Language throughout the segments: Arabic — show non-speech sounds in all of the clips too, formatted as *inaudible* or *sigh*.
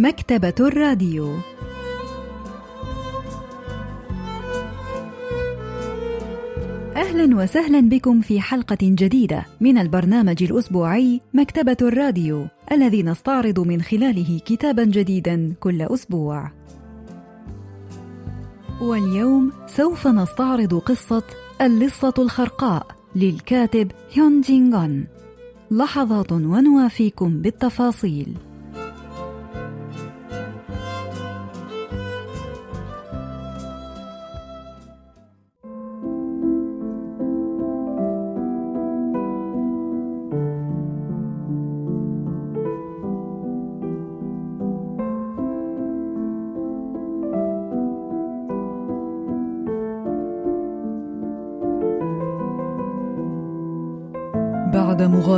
مكتبة الراديو أهلا وسهلا بكم في حلقة جديدة من البرنامج الأسبوعي مكتبة الراديو الذي نستعرض من خلاله كتابا جديدا كل أسبوع. واليوم سوف نستعرض قصة اللصة الخرقاء للكاتب هيون جينغون. لحظات ونوافيكم بالتفاصيل.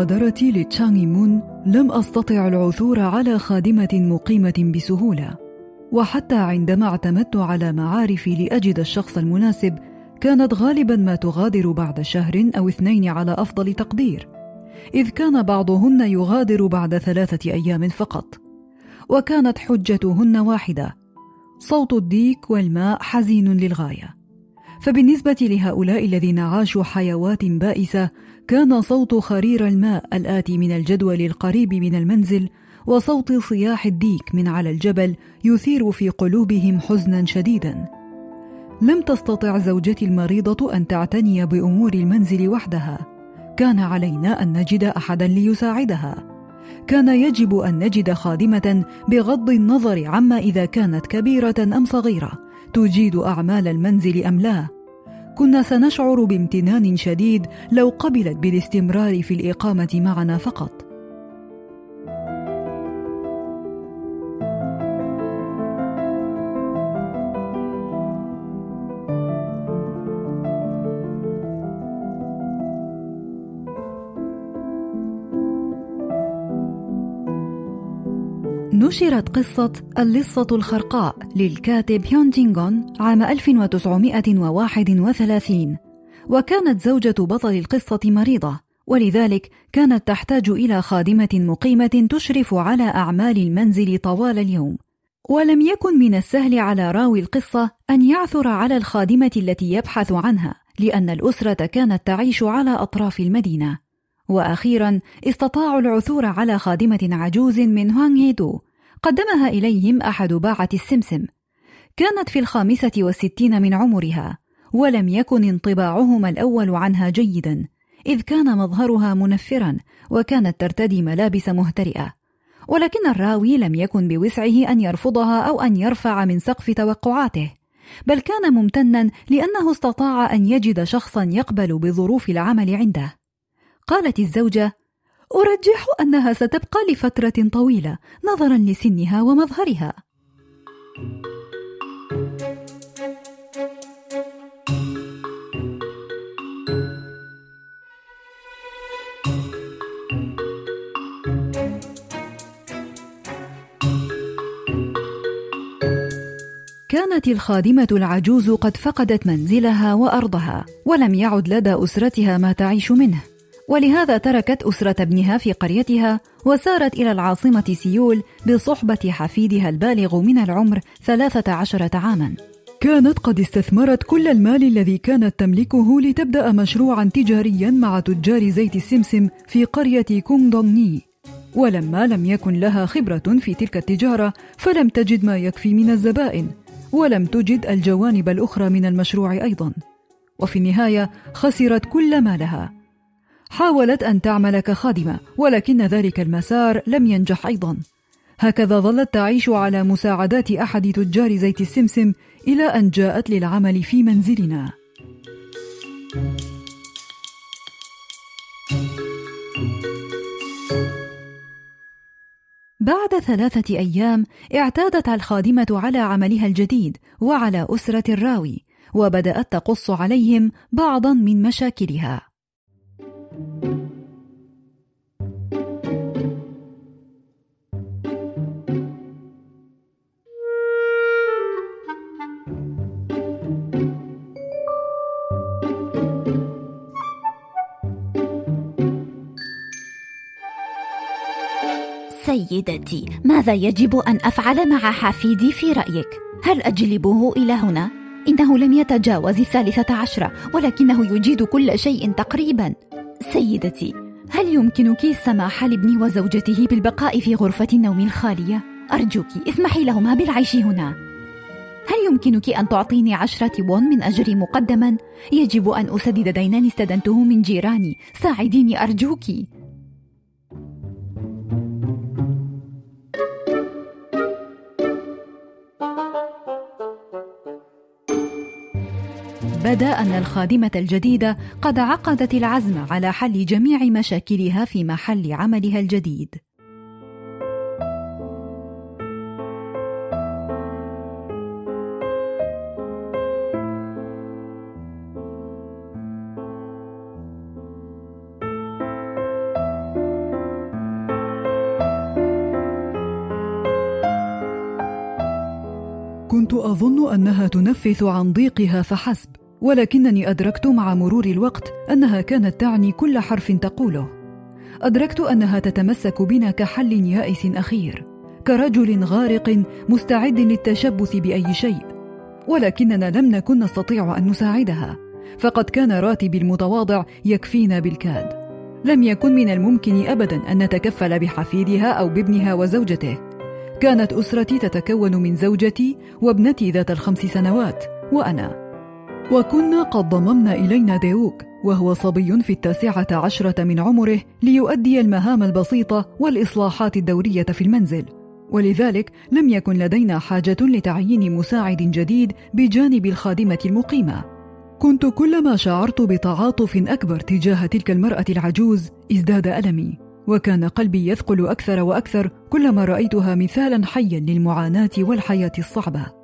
بعد مغادرتي لتشانغ مون لم أستطع العثور على خادمة مقيمة بسهولة. وحتى عندما اعتمدت على معارفي لأجد الشخص المناسب كانت غالبا ما تغادر بعد شهر أو اثنين على أفضل تقدير إذ كان بعضهن يغادر بعد ثلاثة أيام فقط. وكانت حجتهن واحدة. صوت الديك والماء حزين للغاية. فبالنسبة لهؤلاء الذين عاشوا حيوات بائسة كان صوت خرير الماء الآتي من الجدول القريب من المنزل وصوت صياح الديك من على الجبل يثير في قلوبهم حزنا شديدا. لم تستطع زوجتي المريضة أن تعتني بأمور المنزل وحدها. كان علينا أن نجد أحدا ليساعدها. كان يجب أن نجد خادمة بغض النظر عما إذا كانت كبيرة أم صغيرة تجيد أعمال المنزل أم لا. كنا سنشعر بامتنان شديد لو قبلت بالاستمرار في الإقامة معنا فقط. نشرت قصة اللصة الخرقاء للكاتب هيون جينغون عام 1931 وكانت زوجة بطل القصة مريضة ولذلك كانت تحتاج إلى خادمة مقيمة تشرف على أعمال المنزل طوال اليوم. ولم يكن من السهل على راوي القصة أن يعثر على الخادمة التي يبحث عنها لأن الأسرة كانت تعيش على أطراف المدينة. وأخيرا استطاعوا العثور على خادمة عجوز من هوانغ هيدو قدمها إليهم أحد باعة السمسم. كانت في الخامسة والستين من عمرها ولم يكن انطباعهما الأول عنها جيدا إذ كان مظهرها منفرا وكانت ترتدي ملابس مهترئة. ولكن الراوي لم يكن بوسعه أن يرفضها أو أن يرفع من سقف توقعاته بل كان ممتنا لأنه استطاع أن يجد شخصا يقبل بظروف العمل عنده. قالت الزوجة أرجح أنها ستبقى لفترة طويلة نظرا لسنها ومظهرها. كانت الخادمة العجوز قد فقدت منزلها وأرضها، ولم يعد لدى أسرتها ما تعيش منه، ولهذا تركت أسرة ابنها في قريتها وسارت إلى العاصمة سيول بصحبة حفيدها البالغ من العمر ثلاثة عشرة عاما. كانت قد استثمرت كل المال الذي كانت تملكه لتبدأ مشروعا تجاريا مع تجار زيت السمسم في قرية كونغ ولما لم يكن لها خبرة في تلك التجارة فلم تجد ما يكفي من الزبائن ولم تجد الجوانب الأخرى من المشروع أيضا. وفي النهاية خسرت كل مالها. حاولت أن تعمل كخادمة ولكن ذلك المسار لم ينجح أيضا. هكذا ظلت تعيش على مساعدات أحد تجار زيت السمسم إلى أن جاءت للعمل في منزلنا. بعد ثلاثة أيام اعتادت الخادمة على عملها الجديد وعلى أسرة الراوي وبدأت تقص عليهم بعضا من مشاكلها. سيدتي ماذا يجب أن أفعل مع حفيدي في رأيك؟ هل أجلبه إلى هنا؟ إنه لم يتجاوز الثالثة عشرة ولكنه يجيد كل شيء تقريبا. سيدتي هل يمكنك السماح لابني وزوجته بالبقاء في غرفة النوم الخالية؟ أرجوك اسمحي لهما بالعيش هنا. هل يمكنك أن تعطيني عشرة وون من أجري مقدما؟ يجب أن أسدد دينا استدنته من جيراني. ساعديني أرجوك. بدا أن الخادمة الجديدة قد عقدت العزم على حل جميع مشاكلها في محل عملها الجديد. كنت أظن أنها تنفث عن ضيقها فحسب. ولكنني أدركت مع مرور الوقت أنها كانت تعني كل حرف تقوله. أدركت أنها تتمسك بنا كحل يائس أخير كرجل غارق مستعد للتشبث بأي شيء. ولكننا لم نكن نستطيع أن نساعدها فقد كان راتبي المتواضع يكفينا بالكاد. لم يكن من الممكن ابدا أن نتكفل بحفيدها أو بابنها وزوجته. كانت أسرتي تتكون من زوجتي وابنتي ذات الخمس سنوات وأنا. وكنا قد ضممنا إلينا ديوك وهو صبي في التاسعة عشرة من عمره ليؤدي المهام البسيطة والإصلاحات الدورية في المنزل. ولذلك لم يكن لدينا حاجة لتعيين مساعد جديد بجانب الخادمة المقيمة. كنت كلما شعرت بتعاطف أكبر تجاه تلك المرأة العجوز ازداد ألمي وكان قلبي يثقل أكثر وأكثر كلما رأيتها مثالا حيا للمعاناة والحياة الصعبة.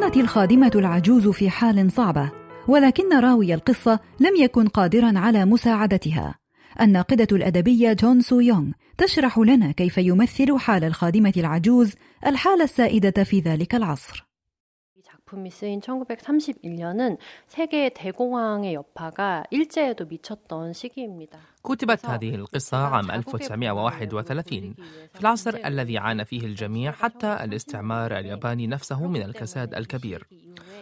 كانت الخادمة العجوز في حال صعبة، ولكن راوي القصة لم يكن قادرا على مساعدتها. الناقدة الأدبية جون سو يونغ تشرح لنا كيف يمثل حال الخادمة العجوز الحالة السائدة في ذلك العصر. 작품이 쓰인 1931년은 세계 대공황의 여파가 일제에도 미쳤던 시기입니다. كتبت هذه القصة عام 1931 في العصر الذي عانى فيه الجميع حتى الاستعمار الياباني نفسه من الكساد الكبير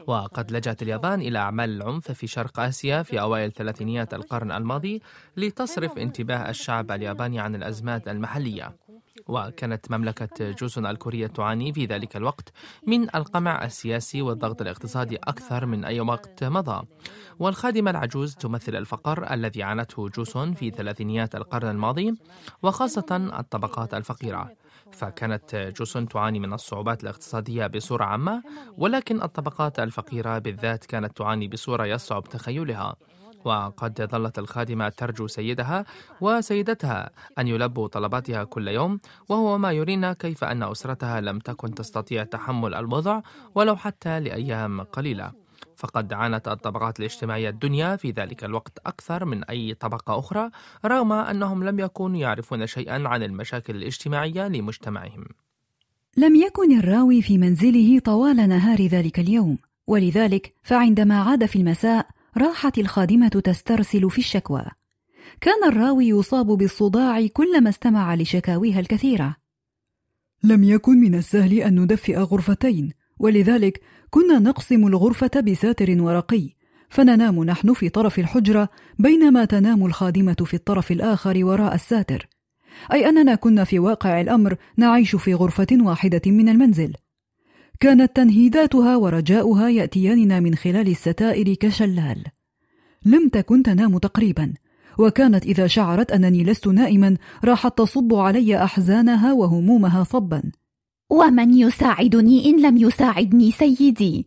وقد لجأت اليابان إلى أعمال العنف في شرق آسيا في أوائل ثلاثينيات القرن الماضي لتصرف انتباه الشعب الياباني عن الأزمات المحلية وكانت مملكة جوسون الكورية تعاني في ذلك الوقت من القمع السياسي والضغط الاقتصادي أكثر من أي وقت مضى. والخادمة العجوز تمثل الفقر الذي عانته جوسون في ثلاثينيات القرن الماضي وخاصة الطبقات الفقيرة. فكانت جوسون تعاني من الصعوبات الاقتصادية بصورة عامة ولكن الطبقات الفقيرة بالذات كانت تعاني بصورة يصعب تخيلها. وقد ظلت الخادمة ترجو سيدها وسيدتها أن يلبوا طلباتها كل يوم وهو ما يرينا كيف أن أسرتها لم تكن تستطيع تحمل الوضع ولو حتى لأيام قليلة. فقد عانت الطبقات الاجتماعية الدنيا في ذلك الوقت أكثر من أي طبقة أخرى رغم أنهم لم يكونوا يعرفون شيئا عن المشاكل الاجتماعية لمجتمعهم. لم يكن الراوي في منزله طوال نهار ذلك اليوم ولذلك فعندما عاد في المساء راحت الخادمة تسترسل في الشكوى. كان الراوي يصاب بالصداع كلما استمع لشكاويها الكثيرة. لم يكن من السهل أن ندفئ غرفتين ولذلك كنا نقسم الغرفة بساتر ورقي فننام نحن في طرف الحجرة بينما تنام الخادمة في الطرف الآخر وراء الساتر. أي أننا كنا في واقع الأمر نعيش في غرفة واحدة من المنزل. كانت تنهيداتها ورجاؤها يأتياننا من خلال الستائر كشلال. لم تكن تنام تقريبا وكانت إذا شعرت أنني لست نائما راحت تصب علي أحزانها وهمومها صبا. ومن يساعدني إن لم يساعدني سيدي؟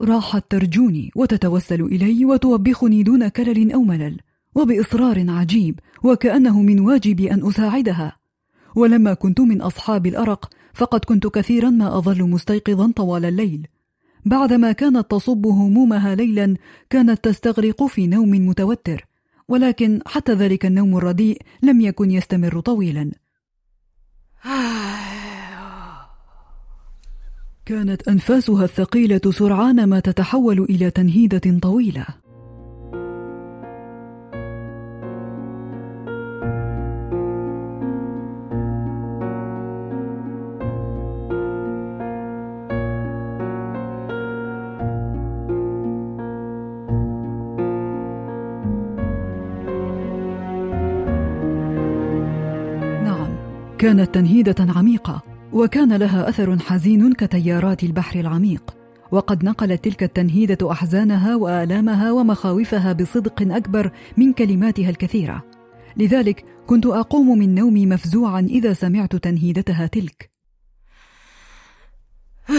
راحت ترجوني وتتوسل إلي وتوبخني دون كلل أو ملل وبإصرار عجيب وكأنه من واجبي أن أساعدها. ولما كنت من أصحاب الأرق فقد كنت كثيرا ما أظل مستيقظا طوال الليل. بعدما كانت تصب همومها ليلا كانت تستغرق في نوم متوتر. ولكن حتى ذلك النوم الرديء لم يكن يستمر طويلا. كانت أنفاسها الثقيلة سرعان ما تتحول إلى تنهيدة طويلة. كانت تنهيدة عميقة وكان لها أثر حزين كتيارات البحر العميق. وقد نقلت تلك التنهيدة أحزانها وآلامها ومخاوفها بصدق أكبر من كلماتها الكثيرة. لذلك كنت أقوم من نومي مفزوعا إذا سمعت تنهيدتها تلك. *sighs*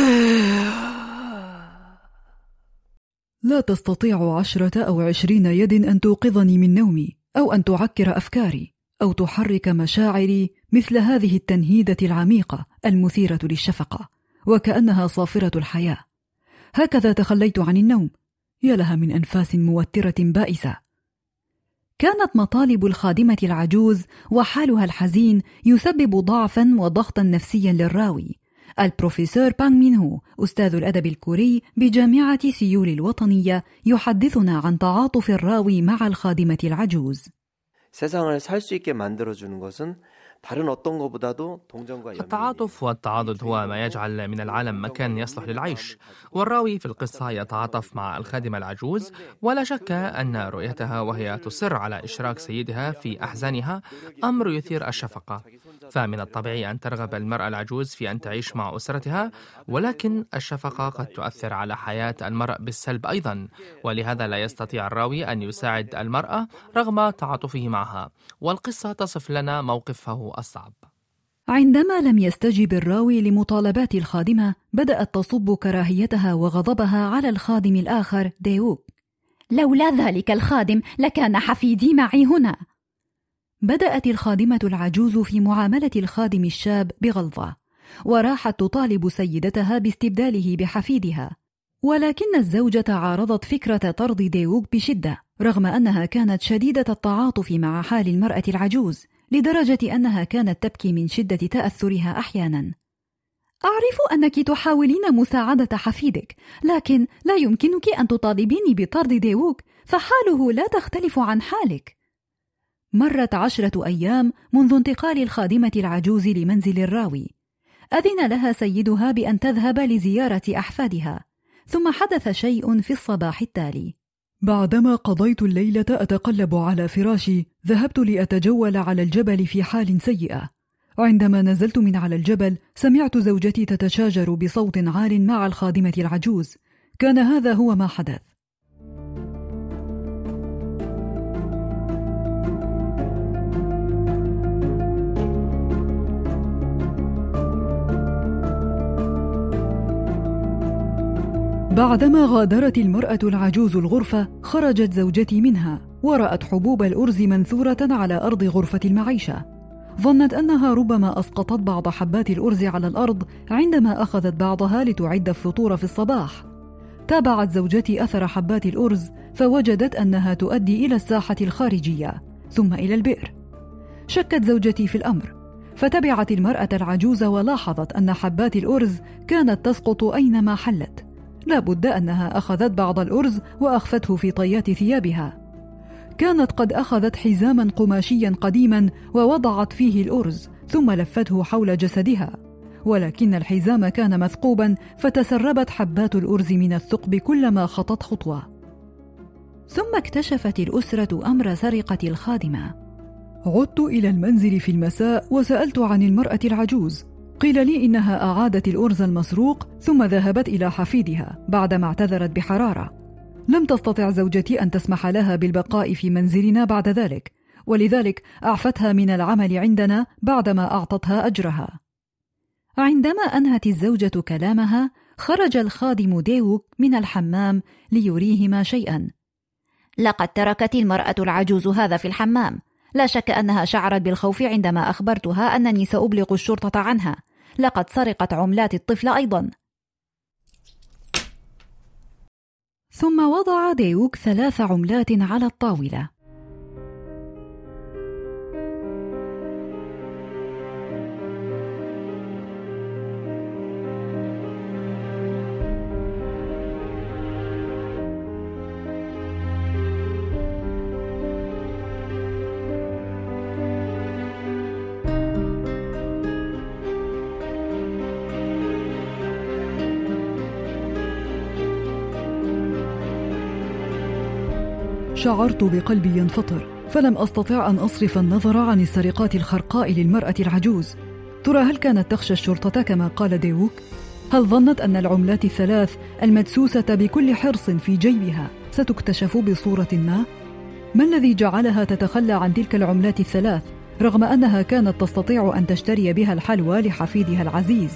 لا تستطيع عشرة أو عشرين يد أن توقظني من نومي أو أن تعكر أفكاري أو تحرك مشاعري مثل هذه التنهيده العميقه المثيره للشفقه وكانها صافره الحياه هكذا تخليت عن النوم يا لها من انفاس موتره بائسه كانت مطالب الخادمه العجوز وحالها الحزين يسبب ضعفا وضغطا نفسيا للراوي البروفيسور بانغ مين هو أستاذ الأدب الكوري بجامعة سيول الوطنية يحدثنا عن تعاطف الراوي مع الخادمة العجوز. 세상을 살 수 있게 만들어주는 것은 التعاطف والتعاضد هو ما يجعل من العالم مكان يصلح للعيش. والراوي في القصة يتعاطف مع الخادمة العجوز ولا شك أن رؤيتها وهي تصر على إشراك سيدها في أحزانها أمر يثير الشفقة. فمن الطبيعي أن ترغب المرأة العجوز في أن تعيش مع أسرتها ولكن الشفقة قد تؤثر على حياة المرأة بالسلب أيضا. ولهذا لا يستطيع الراوي أن يساعد المرأة رغم تعاطفه معها. والقصة تصف لنا موقفه الصعب. عندما لم يستجب الراوي لمطالبات الخادمة بدأت تصب كراهيتها وغضبها على الخادم الآخر ديوك. لولا ذلك الخادم لكان حفيدي معي هنا. بدأت الخادمة العجوز في معاملة الخادم الشاب بغلظة وراحت تطالب سيدتها باستبداله بحفيدها. ولكن الزوجة عارضت فكرة طرد ديوك بشدة رغم أنها كانت شديدة التعاطف مع حال المرأة العجوز. لدرجة أنها كانت تبكي من شدة تأثرها أحيانا. أعرف أنك تحاولين مساعدة حفيدك لكن لا يمكنك أن تطالبيني بطرد ديوك فحاله لا تختلف عن حالك. مرت عشرة أيام منذ انتقال الخادمة العجوز لمنزل الراوي. أذن لها سيدها بأن تذهب لزيارة أحفادها ثم حدث شيء في الصباح التالي. بعدما قضيت الليلة أتقلب على فراشي ذهبت لأتجول على الجبل في حال سيئة. عندما نزلت من على الجبل سمعت زوجتي تتشاجر بصوت عال مع الخادمة العجوز. كان هذا هو ما حدث. بعدما غادرت المرأة العجوز الغرفة خرجت زوجتي منها ورأت حبوب الأرز منثورة على أرض غرفة المعيشة. ظنت أنها ربما أسقطت بعض حبات الأرز على الأرض عندما أخذت بعضها لتعد الفطور في الصباح. تابعت زوجتي أثر حبات الأرز فوجدت أنها تؤدي إلى الساحة الخارجية ثم إلى البئر. شكت زوجتي في الأمر فتبعت المرأة العجوز ولاحظت أن حبات الأرز كانت تسقط أينما حلت. لا بد أنها أخذت بعض الأرز وأخفته في طيات ثيابها. كانت قد أخذت حزاما قماشيا قديما ووضعت فيه الأرز ثم لفته حول جسدها. ولكن الحزام كان مثقوبا فتسربت حبات الأرز من الثقب كلما خطت خطوة. ثم اكتشفت الأسرة أمر سرقة الخادمة. عدت إلى المنزل في المساء وسألت عن المرأة العجوز. قيل لي إنها أعادت الأرز المسروق ثم ذهبت إلى حفيدها بعدما اعتذرت بحرارة. لم تستطع زوجتي أن تسمح لها بالبقاء في منزلنا بعد ذلك ولذلك أعفتها من العمل عندنا بعدما أعطتها أجرها. عندما أنهت الزوجة كلامها خرج الخادم ديوك من الحمام ليريهما شيئا. لقد تركت المرأة العجوز هذا في الحمام. لا شك أنها شعرت بالخوف عندما أخبرتها أنني سأبلغ الشرطة عنها. لقد سرقت عملات الطفل أيضا. ثم وضع ديوك ثلاث عملات على الطاولة. شعرت بقلبي ينفطر فلم أستطع أن أصرف النظر عن السرقات الخرقاء للمرأة العجوز. ترى هل كانت تخشى الشرطة كما قال ديوك؟ هل ظنت أن العملات الثلاث المدسوسة بكل حرص في جيبها ستكتشف بصورة ما؟ ما الذي جعلها تتخلى عن تلك العملات الثلاث رغم أنها كانت تستطيع أن تشتري بها الحلوى لحفيدها العزيز؟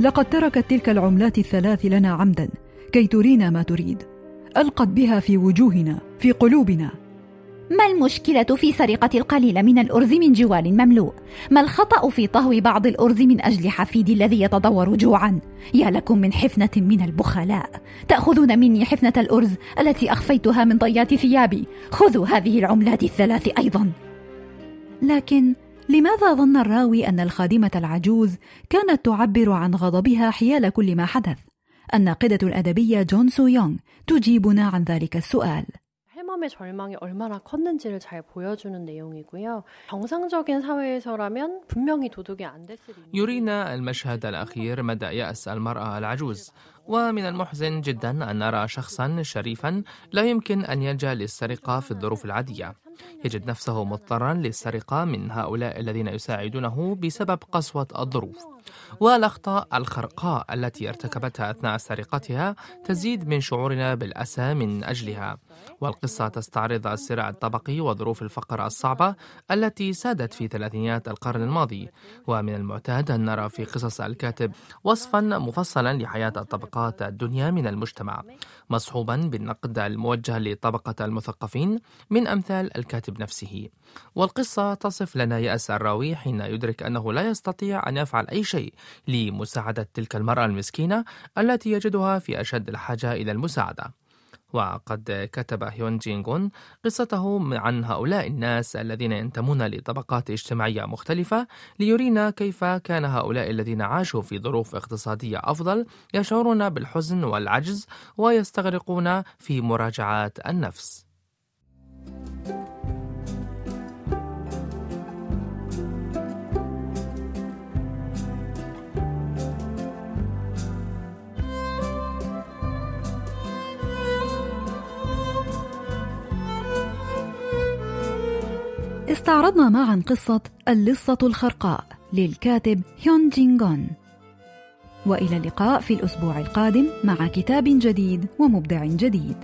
لقد تركت تلك العملات الثلاث لنا عمدا كي ترينا ما تريد. ألقت بها في وجوهنا في قلوبنا ما المشكلة في سرقة القليل من الأرز من جوال مملوء؟ ما الخطأ في طهو بعض الأرز من أجل حفيدي الذي يتضور جوعا؟ يا لكم من حفنة من البخلاء تأخذون مني حفنة الأرز التي أخفيتها من ضيات ثيابي خذوا هذه العملات الثلاث أيضا لكن لماذا ظن الراوي أن الخادمة العجوز كانت تعبر عن غضبها حيال كل ما حدث؟ الناقدة الأدبية جون سو يونغ تجيبنا عن ذلك السؤال. 할멈의 절망이 얼마나 컸는지를 잘 보여주는 내용이고요. 정상적인 사회에서라면 분명히 도둑이 안 됐을 يرينا المشهد الأخير مدى يأس المرأة العجوز ومن المحزن جدا أن نرى شخصا شريفا لا يمكن أن يلجأ للسرقة في الظروف العادية يجد نفسه مضطرا للسرقة من هؤلاء الذين يساعدونه بسبب قسوة الظروف. والأخطاء الخرقاء التي ارتكبتها أثناء سرقتها تزيد من شعورنا بالأسى من أجلها. والقصة تستعرض الصراع الطبقي وظروف الفقر الصعبة التي سادت في ثلاثينيات القرن الماضي. ومن المعتاد أن نرى في قصص الكاتب وصفا مفصلا لحياة الطبقات الدنيا من المجتمع مصحوبا بالنقد الموجه لطبقة المثقفين من أمثال الكاتب نفسه والقصة تصف لنا يأس الراوي حين يدرك أنه لا يستطيع أن يفعل أي شيء لمساعدة تلك المرأة المسكينة التي يجدها في أشد الحاجة إلى المساعدة وقد كتب هيون جينغون قصته عن هؤلاء الناس الذين ينتمون لطبقات اجتماعية مختلفة ليرينا كيف كان هؤلاء الذين عاشوا في ظروف اقتصادية أفضل يشعرون بالحزن والعجز ويستغرقون في مراجعات النفس. استعرضنا معا قصة اللصة الخرقاء للكاتب هيون جينغون. وإلى اللقاء في الأسبوع القادم مع كتاب جديد ومبدع جديد.